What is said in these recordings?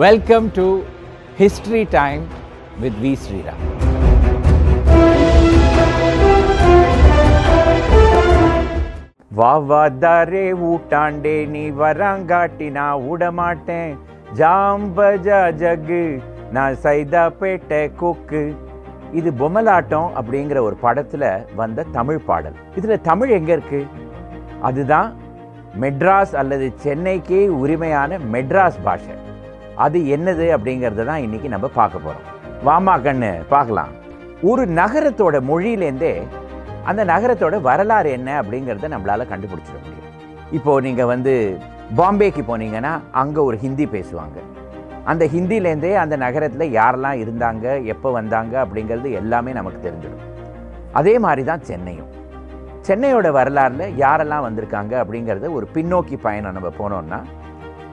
Welcome to History time with V Sriram வாவாதாரே ஊட்டாண்டே நீ வராங்காட்டி நான் விடமாட்டேன் ஜாம்பஜா ஜக்கு நான் சைதா பேட்டை கொக்கு. இது பொம்மலாட்டம் அப்படிங்கிற ஒரு படத்தில் வந்த தமிழ் பாடல். இதில் தமிழ் எங்கே இருக்கு? அதுதான் மெட்ராஸ் அல்லது சென்னைக்கே உரிமையான மெட்ராஸ் பாஷை. அது என்னது அப்படிங்கிறத தான் இன்றைக்கி நம்ம பார்க்க போகிறோம் வாமா கண்ணு பார்க்கலாம். ஒரு நகரத்தோட மொழியிலேருந்தே அந்த நகரத்தோட வரலாறு என்ன அப்படிங்கிறத நம்மளால கண்டுபிடிச்சிட முடியும். இப்போ நீங்கள் வந்து பாம்பேக்கு போனீங்கன்னா அங்கே ஒரு ஹிந்தி பேசுவாங்க. அந்த ஹிந்திலேருந்தே அந்த நகரத்தில் யாரெல்லாம் இருந்தாங்க எப்போ வந்தாங்க அப்படிங்கிறது எல்லாமே நமக்கு தெரிஞ்சிடும். அதே மாதிரி தான் சென்னையும். சென்னையோட வரலாறுல யாரெல்லாம் வந்திருக்காங்க அப்படிங்கிறத ஒரு பின்னோக்கி பயணம் நம்ம போனோம்னா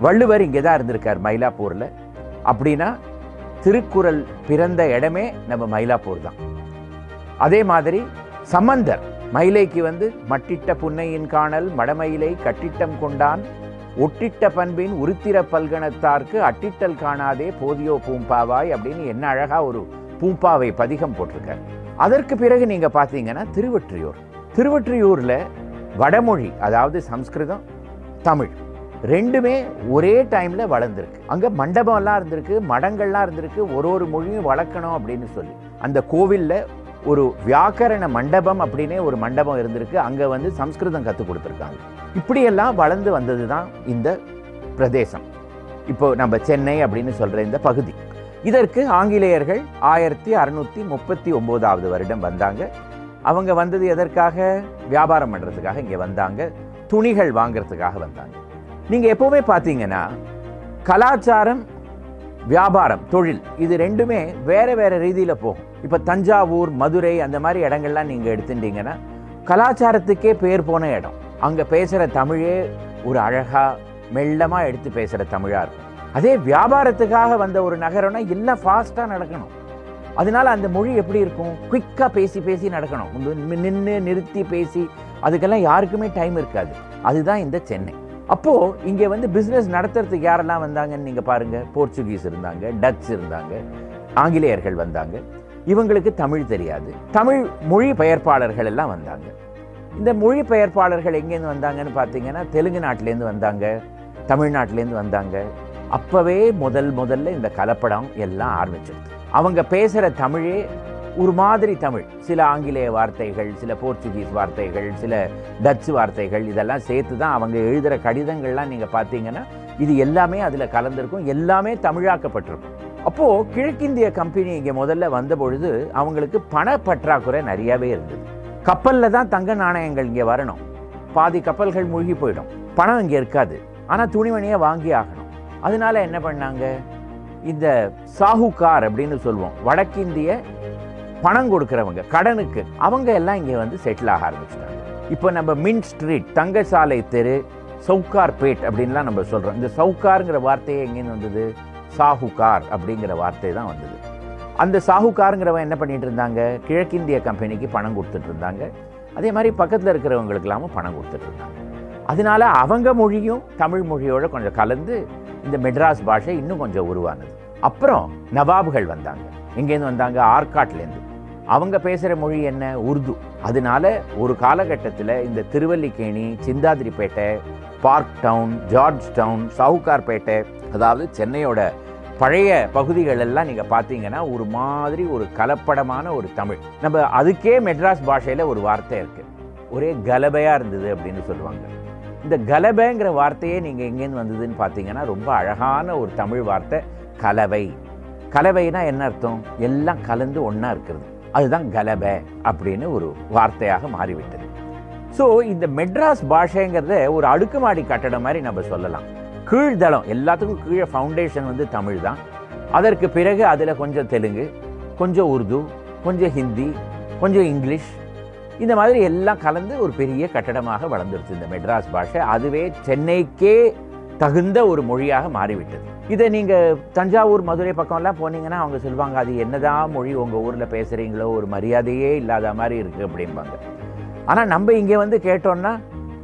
வள்ளுவர் இங்கே தான் இருந்திருக்கார் மயிலாப்பூரில். அப்படின்னா திருக்குறள் பிறந்த இடமே நம்ம மயிலாப்பூர் தான். அதே மாதிரி சம்பந்தர் மயிலைக்கு வந்து மட்டிட்ட புன்னையின் காணல் மடமயிலை கட்டிட்டம் கொண்டான். ஒட்டிட்ட பண்பின் உருத்திர பல்கணத்தார்க்கு அட்டிட்டல் காணாதே போதியோ பூம்பாவாய் அப்படின்னு என்ன அழகாக ஒரு பூம்பாவை பதிகம் போட்டிருக்காரு. அதற்கு பிறகு நீங்கள் பார்த்தீங்கன்னா திருவற்றியூர். திருவற்றியூரில் வடமொழி அதாவது சம்ஸ்கிருதம் தமிழ். ரெண்டுமே ஒரே டைமில் வளர்ந்துருக்கு. அங்கே மண்டபம்லாம் இருந்திருக்கு மடங்கள்லாம் இருந்திருக்கு ஒரு ஒரு மொழியும் வளர்க்கணும் அப்படின்னு சொல்லி. அந்த கோவிலில் ஒரு வியாக்கரண மண்டபம் அப்படின்னே ஒரு மண்டபம் இருந்திருக்கு. அங்கே வந்து சம்ஸ்கிருதம் கற்றுக் கொடுத்துருக்காங்க. இப்படியெல்லாம் வளர்ந்து வந்தது தான் இந்த பிரதேசம். இப்போ நம்ம சென்னை அப்படின்னு சொல்கிற இந்த பகுதி. இதற்கு ஆங்கிலேயர்கள் ஆயிரத்தி அறுநூற்றி முப்பத்தி ஒம்போதாவது வருடம் வந்தாங்க. அவங்க வந்தது எதற்காக? வியாபாரம் பண்ணுறதுக்காக இங்கே வந்தாங்க. துணிகள் வாங்கிறதுக்காக வந்தாங்க. நீங்கள் எப்போவுமே பார்த்தீங்கன்னா கலாச்சாரம் வியாபாரம் தொழில் இது ரெண்டுமே வேறு வேறு ரீதியில் போகும். இப்போ தஞ்சாவூர் மதுரை அந்த மாதிரி இடங்கள்லாம் நீங்கள் எடுத்துட்டீங்கன்னா கலாச்சாரத்துக்கே பேர் போன இடம். அங்கே பேசுகிற தமிழே ஒரு அழகாக மெல்லமாக எடுத்து பேசுகிற தமிழாக இருக்கும். அதே வியாபாரத்துக்காக வந்த ஒரு நகரம்னா எல்லாம் ஃபாஸ்ட்டாக நடக்கணும். அதனால அந்த மொழி எப்படி இருக்கும்? குயிக்காக பேசி பேசி நடக்கணும். நின்று நிறுத்தி பேசி அதுக்கெல்லாம் யாருக்குமே டைம் இருக்காது. அதுதான் இந்த சென்னை. அப்போது இங்கே வந்து பிஸ்னஸ் நடத்துறதுக்கு யாரெல்லாம் வந்தாங்கன்னு நீங்கள் பாருங்கள் போர்ச்சுகீஸ் இருந்தாங்க டச் இருந்தாங்க ஆங்கிலேயர்கள் வந்தாங்க. இவங்களுக்கு தமிழ் தெரியாது. தமிழ் மொழி பெயர்ப்பாளர்கள் எல்லாம் வந்தாங்க. இந்த மொழி பெயர்ப்பாளர்கள் எங்கேருந்து வந்தாங்கன்னு பார்த்தீங்கன்னா தெலுங்கு நாட்டிலேருந்து வந்தாங்க தமிழ்நாட்டிலேருந்து வந்தாங்க. அப்போவே முதல் முதல்ல இந்த கலப்படம் எல்லாம் ஆரம்பிச்சிருது அவங்க பேசுகிற தமிழே ஒரு மாதிரி தமிழ். சில ஆங்கிலேய வார்த்தைகள் சில போர்ச்சுகீஸ் வார்த்தைகள் சில டச்சு வார்த்தைகள் இதெல்லாம் சேர்த்து தான் அவங்க எழுதுகிற கடிதங்கள்லாம் நீங்கள் பார்த்தீங்கன்னா இது எல்லாமே அதில் கலந்துருக்கும் எல்லாமே தமிழாக்கப்பட்டிருக்கும். அப்போது கிழக்கிந்திய கம்பெனி இங்கே முதல்ல வந்த பொழுது அவங்களுக்கு பண பற்றாக்குறை நிறையாவே இருந்தது. கப்பலில் தான் தங்க நாணயங்கள் இங்கே வரணும். பாதி கப்பல்கள் மூழ்கி போயிடும். பணம் இங்கே இருக்காது. ஆனால் துணிமணியை வாங்கி ஆகணும். அதனால என்ன பண்ணாங்க? இந்த சாஹுகார் அப்படின்னு சொல்லுவோம். வடக்கிந்திய பணம் கொடுக்குறவங்க கடனுக்கு அவங்க எல்லாம் இங்கே வந்து செட்டில் ஆக ஆரம்பிச்சிட்டாங்க. இப்போ நம்ம மின் ஸ்ட்ரீட் தங்கசாலை தெரு சவுக்கார் பேட் அப்படின்லாம் நம்ம சொல்கிறோம் இந்த சவுக்காருங்கிற வார்த்தையே எங்கேருந்து வந்தது? சாஹுகார் அப்படிங்கிற வார்த்தை தான் வந்தது. அந்த சாஹுகாருங்கிறவன் என்ன பண்ணிட்டு இருந்தாங்க? கிழக்கிந்திய கம்பெனிக்கு பணம் கொடுத்துட்டு இருந்தாங்க. அதே மாதிரி பக்கத்தில் இருக்கிறவங்களுக்கெல்லாமும் பணம் கொடுத்துட்டு இருந்தாங்க. அதனால அவங்க மொழியும் தமிழ் மொழியோட கொஞ்சம் கலந்து இந்த மெட்ராஸ் பாஷை இன்னும் கொஞ்சம் உருவானது. அப்புறம் நவாபுகள் வந்தாங்க. எங்கேருந்து வந்தாங்க? ஆர்காட்லேருந்து. அவங்க பேசுகிற மொழி என்ன? உருது. அதனால ஒரு காலகட்டத்தில் இந்த Thiruvallikeni Chintadripet Park Town George Town Sowcarpet அதாவது சென்னையோட பழைய பகுதிகள் எல்லாம் நீங்கள் பார்த்தீங்கன்னா ஒரு மாதிரி ஒரு கலப்படமான ஒரு தமிழ். நம்ம அதுக்கே மெட்ராஸ் பாஷையில் ஒரு வார்த்தை இருக்குது ஒரே கலபையாக இருந்தது அப்படின்னு சொல்லுவாங்க. இந்த கலபைங்கிற வார்த்தையே நீங்கள் எங்கேருந்து வந்ததுன்னு பார்த்தீங்கன்னா ரொம்ப அழகான ஒரு தமிழ் வார்த்தை கலவை. கலவைனா என்ன அர்த்தம்? எல்லாம் கலந்து ஒன்றா இருக்கிறது. அதுதான் கலபை அப்படின்னு ஒரு வார்த்தையாக மாறிவிட்டது. ஸோ இந்த மெட்ராஸ் பாஷைங்கிறத ஒரு அடுக்குமாடி கட்டடம் மாதிரி நம்ம சொல்லலாம். கீழ்தளம் எல்லாத்துக்கும் கீழே ஃபவுண்டேஷன் வந்து தமிழ் தான். அதற்கு பிறகு அதில் கொஞ்சம் தெலுங்கு கொஞ்சம் உருது கொஞ்சம் ஹிந்தி கொஞ்சம் இங்கிலீஷ். இந்த மாதிரி எல்லாம் கலந்து ஒரு பெரிய கட்டடமாக வளர்ந்துருச்சு இந்த மெட்ராஸ் பாஷை. அதுவே சென்னைக்கே தகுந்த ஒரு மொழியாக மாறிவிட்டது. இதை நீங்கள் தஞ்சாவூர் மதுரை பக்கம்லாம் போனீங்கன்னா அவங்க சொல்லுவாங்க அது என்னதான் மொழி உங்கள் ஊரில் பேசுகிறீங்களோ ஒரு மரியாதையே இல்லாத மாதிரி இருக்குது அப்படிம்பாங்க. ஆனால் நம்ம இங்கே வந்து கேட்டோன்னா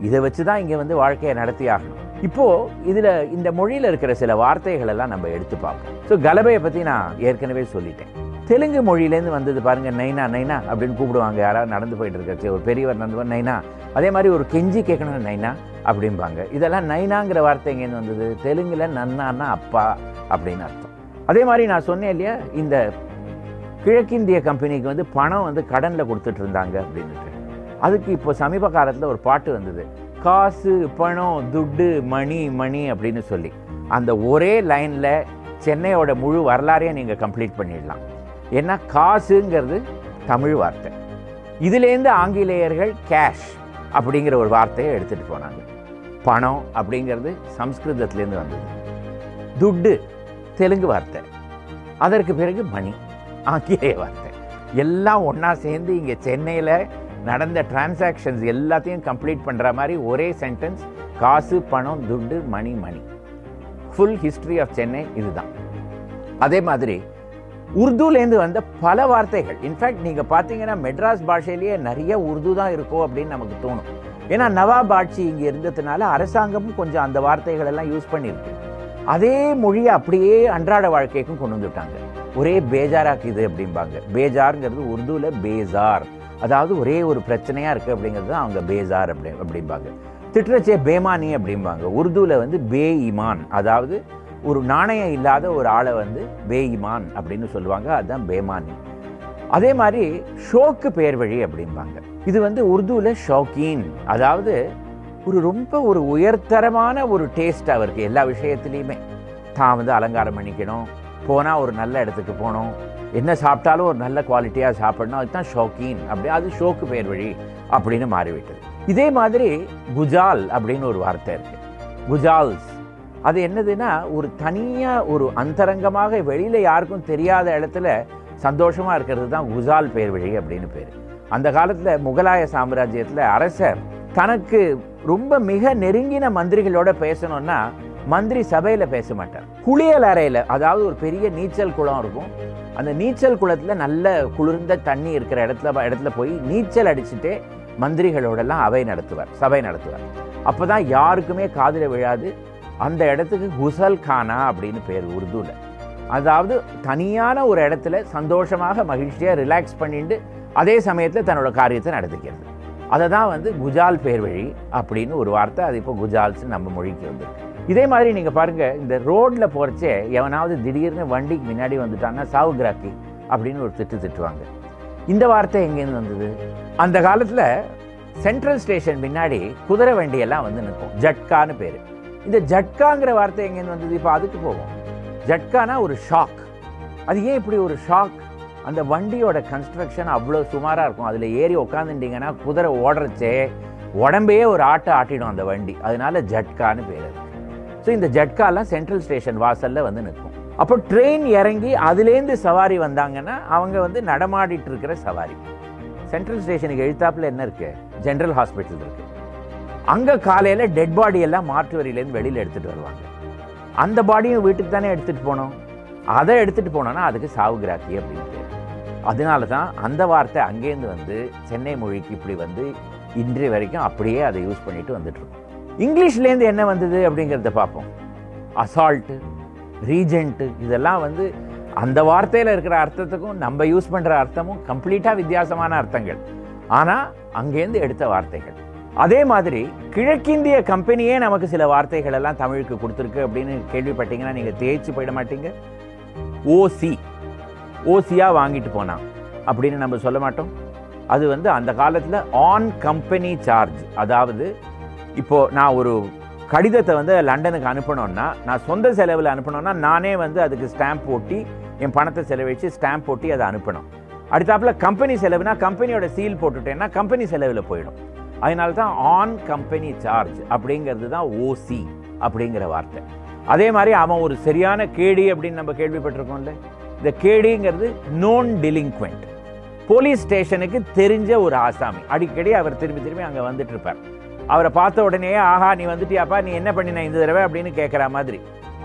இதை வச்சு தான் இங்கே வந்து வாழ்க்கையை நடத்தி ஆகணும். இப்போது இதில் இந்த மொழியில் இருக்கிற சில வார்த்தைகள் எல்லாம் நம்ம எடுத்து பார்ப்போம். ஸோ கலபையை பற்றி நான் ஏற்கனவே சொல்லிட்டேன். தெலுங்கு மொழியிலேருந்து வந்தது பாருங்க நைனா நைனா அப்படின்னு கூப்பிடுவாங்க. யாராவது நடந்து போயிட்டு இருக்காச்சு ஒரு பெரியவர் நடந்து நைனா அதே மாதிரி ஒரு கெஞ்சி கேட்கணும் நைனா அப்படிம்பாங்க. இதெல்லாம் நைனாங்கிற வார்த்தை எங்கேருந்து வந்தது? தெலுங்கில் நன்னான்னா அப்பா அப்படின்னு அர்த்தம். அதே மாதிரி நான் சொன்னேன் இல்லையா இந்த கிழக்கிந்திய கம்பெனிக்கு வந்து பணம் வந்து கடனில் கொடுத்துட்டு இருந்தாங்க அப்படின்ட்டு அதுக்கு இப்போ சமீப காலத்தில் ஒரு பாட்டு வந்தது. காசு பணம் துட்டு மணி மணி அப்படின்னு சொல்லி. அந்த ஒரே லைனில் சென்னையோட முழு வரலாறையும் நீங்கள் கம்ப்ளீட் பண்ணிடலாம். ஏன்னா காசுங்கிறது தமிழ் வார்த்தை. இதுலேருந்து ஆங்கிலேயர்கள் கேஷ் அப்படிங்கிற ஒரு வார்த்தையை எடுத்துகிட்டு போனாங்க. பணம் அப்படிங்கிறது சம்ஸ்கிருதத்துலேருந்து வந்தது. துட்டு தெலுங்கு வார்த்தை. அதற்கு பிறகு மணி ஆங்கிலேய வார்த்தை. எல்லாம் ஒன்றா சேர்ந்து இங்கே சென்னையில் நடந்த டிரான்சாக்ஷன்ஸ் எல்லாத்தையும் கம்ப்ளீட் பண்ணுற மாதிரி ஒரே சென்டென்ஸ் காசு பணம் துட்டு money money. Full history of Chennai இதுதான். அதே மாதிரி உருதுலேருந்து வந்த பல வார்த்தைகள். இன்ஃபேக்ட் நீங்கள் பார்த்தீங்கன்னா மெட்ராஸ் பாஷையிலேயே நிறைய உருது தான் இருக்கும் அப்படின்னு நமக்கு தோணும். ஏன்னா நவாப் ஆட்சி இங்கே இருந்ததுனால அரசாங்கமும் கொஞ்சம் அந்த வார்த்தைகள் எல்லாம் யூஸ் பண்ணியிருக்கு. அதே மொழியை அப்படியே அன்றாட வாழ்க்கைக்கும் கொண்டு வந்துட்டாங்க. ஒரே பேஜாராக்குது அப்படிம்பாங்க. பேஜாருங்கிறது உருதுல பேஜார். அதாவது ஒரே ஒரு பிரச்சனையா இருக்கு அப்படிங்கிறது தான் அவங்க பேஜார் அப்படி அப்படிம்பாங்க. திட்டுறச்சே பேமானி அப்படிம்பாங்க. உருதுல வந்து பே இமான் அதாவது ஒரு நாணயம் இல்லாத ஒரு ஆளை வந்து பே இமான் அப்படின்னு சொல்லுவாங்க. அதுதான் பேமானி. அதே மாதிரி ஷோக்கு பேர் வழி அப்படிம்பாங்க. இது வந்து உருதுல ஷோக்கீன் அதாவது ஒரு ரொம்ப ஒரு உயர்தரமான ஒரு டேஸ்ட் அவருக்கு எல்லா விஷயத்துலையுமே. தான் வந்து அலங்காரம் பண்ணிக்கணும் போனால் ஒரு நல்ல இடத்துக்கு போகணும் என்ன சாப்பிட்டாலும் ஒரு நல்ல குவாலிட்டியாக சாப்பிடணும் அதுதான் ஷோக்கீன். அப்படி அது ஷோக்கு பெயர் வழி அப்படின்னு மாறிவிட்டது. இதே மாதிரி குஜால் அப்படின்னு ஒரு வார்த்தை இருக்கு. குஜால்ஸ். அது என்னதுன்னா ஒரு தனியாக ஒரு அந்தரங்கமாக வெளியில் யாருக்கும் தெரியாத இடத்துல சந்தோஷமாக இருக்கிறது தான் குசால் பேர் வழி அப்படின்னு பேர். அந்த காலத்தில் முகலாய சாம்ராஜ்யத்தில் அரசர் தனக்கு ரொம்ப மிக நெருங்கின மந்திரிகளோட பேசணும்னா மந்திரி சபையில் பேச மாட்டார். குளியல் அறையில் அதாவது ஒரு பெரிய நீச்சல் குளம் இருக்கும். அந்த நீச்சல் குளத்தில் நல்ல குளிர்ந்த தண்ணி இருக்கிற இடத்துல இடத்துல போய் நீச்சல் அடிச்சுட்டே மந்திரிகளோடெல்லாம் அவை நடத்துவார் சபை நடத்துவார். அப்போ தான் யாருக்குமே காதில் விழாது. அந்த இடத்துக்கு குசல் கானா அப்படின்னு பேர் உருதுல. அதாவது தனியான ஒரு இடத்துல சந்தோஷமாக மகிழ்ச்சியாக ரிலாக்ஸ் பண்ணிட்டு அதே சமயத்தில் தன்னோட காரியத்தை நடத்திக்கிறது. அதை தான் வந்து குஜால் பேர் வழி அப்படின்னு ஒரு வார்த்தை அது இப்போ குஜால்ஸ்னு நம்ம மொழிக்கு வந்து இதே மாதிரி நீங்கள் பாருங்கள் இந்த ரோட்டில் போகிறச்சே எவனாவது திடீர்னு வண்டிக்கு முன்னாடி வந்துட்டாங்கன்னா சாவுகிராக்கி அப்படின்னு ஒரு திட்டு திட்டுவாங்க. இந்த வார்த்தை எங்கேருந்து வந்தது? அந்த காலத்தில் சென்ட்ரல் ஸ்டேஷன் முன்னாடி குதிரை வண்டியெல்லாம் வந்து நிற்கும். ஜட்கான்னு பேர். இந்த ஜட்காங்கிற வார்த்தை எங்கேருந்து வந்தது? இப்போ அதுக்கு போவோம். ஜட்கானா ஒரு ஷாக் அது ஏன் இப்படி ஒரு ஷாக் அந்த வண்டியோட கன்ஸ்ட்ரக்ஷன் அவ்வளோ சுமாராக இருக்கும். அதில் ஏறி உட்காந்துட்டிங்கன்னா குதிரை ஓடுறச்சே உடம்பையே ஒரு ஆட்டை ஆட்டிடும் அந்த வண்டி. அதனால ஜட்கான்னு பேர் ஸோ இந்த ஜட்காலாம் சென்ட்ரல் ஸ்டேஷன் வாசலில் வந்து நிற்கும். அப்போ ட்ரெயின் இறங்கி அதுலேருந்து சவாரி வந்தாங்கன்னா அவங்க வந்து நடமாடிட்டு இருக்கிற சவாரி. சென்ட்ரல் ஸ்டேஷனுக்கு எழுத்தாப்புல என்ன இருக்கு? ஜென்ரல் ஹாஸ்பிட்டல் இருக்கு. அங்கே காலையில் டெட் பாடி எல்லாம் மாற்றுவரியிலேருந்து வெளியில் எடுத்துகிட்டு வருவாங்க. அந்த பாடியும் வீட்டுக்கு தானே எடுத்துகிட்டு போனோம். அதை எடுத்துகிட்டு போனோன்னா அதுக்கு சாவு கிராக்கி அப்படின்ட்டு. அதனால தான் அந்த வார்த்தை அங்கேருந்து வந்து சென்னை மொழிக்கு இப்படி வந்து இன்றைய வரைக்கும் அப்படியே அதை யூஸ் பண்ணிட்டு வந்துட்டுருக்கோம். இங்கிலீஷ்லேருந்து என்ன வந்தது அப்படிங்கிறத பார்ப்போம். அசால்ட்டு ரீஜென்ட்டு இதெல்லாம் வந்து அந்த வார்த்தையில் இருக்கிற அர்த்தத்துக்கும் நம்ம யூஸ் பண்ணுற அர்த்தமும் கம்ப்ளீட்டாக வித்தியாசமான அர்த்தங்கள். ஆனால் அங்கேருந்து எடுத்த வார்த்தைகள். அதே மாதிரி கிழக்கிந்திய கம்பெனியே நமக்கு சில வார்த்தைகள் எல்லாம் தமிழுக்கு கொடுத்துருக்கு அப்படின்னு கேள்விப்பட்டீங்கன்னா நீங்கள் தேய்ச்சி போயிட மாட்டீங்க. ஓசி ஓசியாக வாங்கிட்டு போனான் அப்படின்னு நம்ம சொல்ல மாட்டோம். அது வந்து அந்த காலத்தில் ஆன் கம்பெனி சார்ஜ் அதாவது இப்போ நான் ஒரு கடிதத்தை வந்து லண்டனுக்கு அனுப்பணும்னா நான் சொந்த செலவில் அனுப்பணும்னா நானே வந்து அதுக்கு ஸ்டாம்ப் போட்டி என் பணத்தை செலவழித்து ஸ்டாம்ப் போட்டி அதை அனுப்பணும். அடுத்தாப்புல கம்பெனி செலவுனா கம்பெனியோட சீல் போட்டுட்டேன்னா கம்பெனி செலவில் போயிடும். அதனால தான் ஆன் கம்பெனி சார்ஜ் அப்படிங்கிறது தான் ஓசி அப்படிங்கிற வார்த்தை. அதே மாதிரி அவன் ஒரு சரியான கேடி அப்படின்னு நம்ம கேள்விப்பட்டிருக்கோம்ல இந்த கேடிங்கிறது நோன் டெலிங்க்வெண்ட் போலீஸ் ஸ்டேஷனுக்கு தெரிஞ்ச ஒரு ஆசாமி. அடிக்கடி அவர் திரும்பி திரும்பி அங்கே வந்துட்டு இருப்பார் அவரை பார்த்த உடனே ஆஹா நீ வந்துட்டியாப்பா நீ என்ன பண்ணின இந்த தடவை? அப்படின்னு கேட்குற மாதிரி.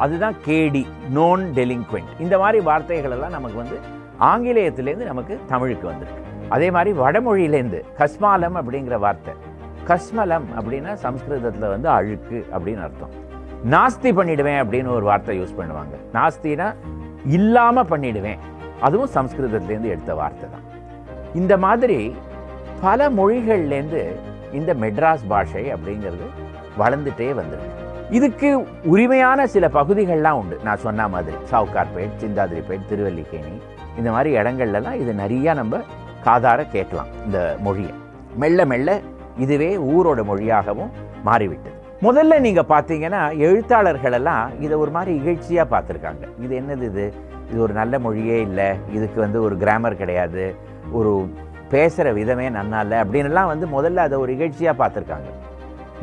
அதுதான் கேடி நோன் டெலிங்க்வெண்ட் இந்த மாதிரி வார்த்தைகள் எல்லாம் நமக்கு வந்து ஆங்கிலேயத்திலேருந்து நமக்கு தமிழுக்கு வந்திருக்கு. அதே மாதிரி வடமொழியிலேருந்து கஸ்மாலம் அப்படிங்கிற வார்த்தை. கஸ்மலம் அப்படின்னா சம்ஸ்கிருதத்தில் வந்து அழுக்கு அப்படின்னு அர்த்தம். நாஸ்தி பண்ணிடுவேன் அப்படின்னு ஒரு வார்த்தை யூஸ் பண்ணுவாங்க. நாஸ்தினா இல்லாமல் பண்ணிடுவேன். அதுவும் சம்ஸ்கிருதத்துலேருந்து எடுத்த வார்த்தை தான். இந்த மாதிரி பல மொழிகள்லேருந்து இந்த மெட்ராஸ் பாஷை அப்படிங்கிறது வளர்ந்துட்டே வந்திருக்கு. இதுக்கு உரிமையான சில பகுதிகள்லாம் உண்டு. நான் சொன்ன மாதிரி சவுகார்பேட் சிந்தாதிரிப்பேட் திருவல்லிக்கேணி இந்த மாதிரி இடங்கள்லாம் இது நிறையா நம்ம காதார கேட்கலாம் இந்த மொழியை. மெல்ல மெல்ல இதுவே ஊரோட மொழியாகவும் மாறிவிட்டது. முதல்ல நீங்க பார்த்தீங்கன்னா எழுத்தாளர்கள் எல்லாம் இதை ஒரு மாதிரி இகழ்ச்சியா பார்த்துருக்காங்க. இது என்னது இது? இது ஒரு நல்ல மொழியே இல்லை. இதுக்கு வந்து ஒரு கிராமர் கிடையாது. ஒரு பேசுகிற விதமே நன்னா இல்லை அப்படின்னுலாம் வந்து முதல்ல அதை ஒரு இகழ்ச்சியாக பார்த்துருக்காங்க.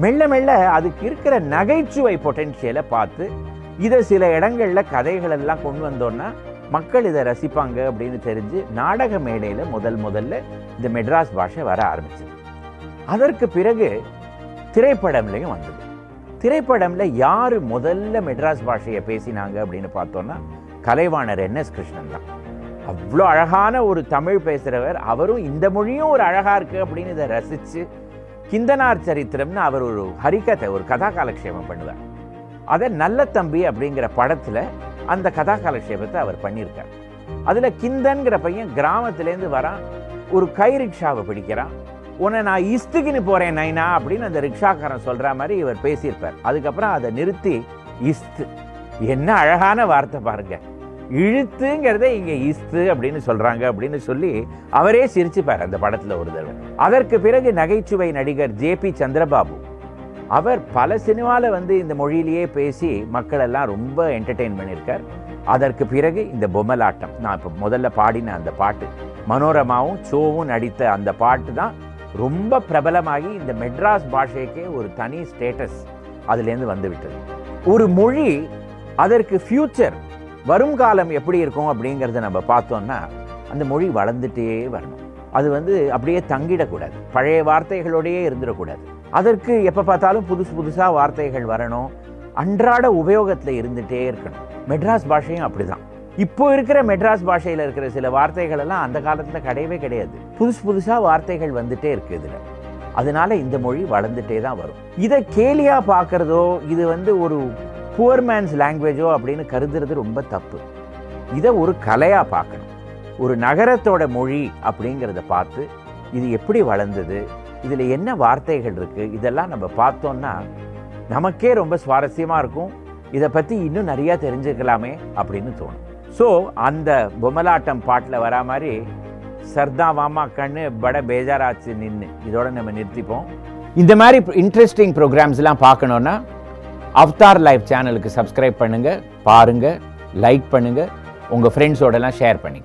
மெல்ல மெல்ல அதுக்கு இருக்கிற நகைச்சுவை பொட்டென்ஷியலை பார்த்து இதை சில இடங்களில் கதைகள் எல்லாம் கொண்டு வந்தோன்னா மக்கள் இதை ரசிப்பாங்க அப்படின்னு தெரிஞ்சு நாடக மேடையில் முதல் முதல்ல இந்த மெட்ராஸ் பாஷை வர ஆரம்பிச்சது. அதற்கு பிறகு திரைப்படம்லையும் வந்தது. திரைப்படம்ல யார் முதல்ல மெட்ராஸ் பாஷையை பேசினாங்க அப்படின்னு பார்த்தோம்னா கலைவாணர் என் எஸ் கிருஷ்ணன் தான். அவ்வளோ அழகான ஒரு தமிழ் பேசுகிறவர் அவரும் இந்த மொழியும் ஒரு அழகா இருக்கு அப்படின்னு இதை ரசித்து கிந்தனார் சரித்திரம்னு அவர் ஒரு ஹரிக்கதை ஒரு கதா காலக்ஷேபம் பண்ணுவார். அதை நல்ல தம்பி அப்படிங்கிற படத்தில் அந்த கதா காலக்ஷேபத்தை அவர் பண்ணியிருக்கார். அதில் கிந்தன்கிற பையன் கிராமத்துலேருந்து வரான் ஒரு கை ரிக்ஷாவை பிடிக்கிறான். உன்னை நான் இஸ்துக்குன்னு போகிறேன் நைனா அப்படின்னு அந்த ரிக்ஷாக்காரன் சொல்கிற மாதிரி இவர் பேசியிருப்பார். அதுக்கப்புறம் அதை நிறுத்தி இஸ்து என்ன அழகான வார்த்தை பாருங்க. இழுத்துங்கிறத இங்கே இஸ்து அப்படின்னு சொல்கிறாங்க அப்படின்னு சொல்லி அவரே சிரிச்சுப்பார் அந்த படத்தில் ஒரு தடவை. அதற்கு பிறகு நகைச்சுவை நடிகர் ஜே பி சந்திரபாபு. அவர் பல சினிமாவில் வந்து இந்த மொழியிலேயே பேசி மக்களெல்லாம் ரொம்ப என்டர்டெயின் பண்ணியிருக்கார். அதற்கு பிறகு இந்த பொம்மலாட்டம் நான் இப்போ முதல்ல பாடின அந்த பாட்டு மனோரமாவும் சோவும் நடித்த அந்த பாட்டு தான் ரொம்ப பிரபலமாகி இந்த மெட்ராஸ் பாஷைக்கே ஒரு தனி ஸ்டேட்டஸ் அதுலேருந்து வந்துவிட்டது. ஒரு மொழி அதற்கு ஃபியூச்சர் வருங்காலம் எப்படி இருக்கும் அப்படிங்கிறத நம்ம பார்த்தோம்னா அந்த மொழி வளர்ந்துட்டே வரணும். அது வந்து அப்படியே தங்கிடக்கூடாது. பழைய வார்த்தைகளோடையே இருந்துடக்கூடாது. அதற்கு எப்போ பார்த்தாலும் புதுசு புதுசாக வார்த்தைகள் வரணும். அன்றாட உபயோகத்தில் இருந்துகிட்டே இருக்கணும். மெட்ராஸ் பாஷையும் அப்படிதான். இப்போ இருக்கிற மெட்ராஸ் பாஷையில் இருக்கிற சில வார்த்தைகள் எல்லாம் அந்த காலத்தில் கிடையவே கிடையாது. புதுசு புதுசாக வார்த்தைகள் வந்துட்டே இருக்குது இதில். அதனால இந்த மொழி வளர்ந்துட்டே தான் வரும். இதை கேலியாக பார்க்குறதோ இது வந்து ஒரு புவர் மேன்ஸ் லாங்குவேஜோ அப்படின்னு கருதுறது ரொம்ப தப்பு. இதை ஒரு கலையாக பார்க்கணும். ஒரு நகரத்தோட மொழி அப்படிங்கிறத பார்த்து இது எப்படி வளர்ந்தது இதில் என்ன வார்த்தைகள் இருக்குது இதெல்லாம் நம்ம பார்த்தோம்னா நமக்கே ரொம்ப சுவாரஸ்யமாக இருக்கும். இதை பற்றி இன்னும் நிறையா தெரிஞ்சுக்கலாமே அப்படின்னு தோணும். ஸோ அந்த பொம்மலாட்டம் பாட்டில் வரா மாதிரி சர்தா வாமா கண்ணு பட பேஜாராச்சு நின்று இதோட நம்ம நிறுத்திப்போம். இந்த மாதிரி இன்ட்ரெஸ்டிங் ப்ரோக்ராம்ஸ்லாம் பார்க்கணுன்னா அவ்தார் லைஃப் சேனலுக்கு சப்ஸ்கிரைப் பண்ணுங்க பாருங்க லைக் பண்ணுங்க உங்க ஃப்ரெண்ட்ஸோடலாம் ஷேர் பண்ணி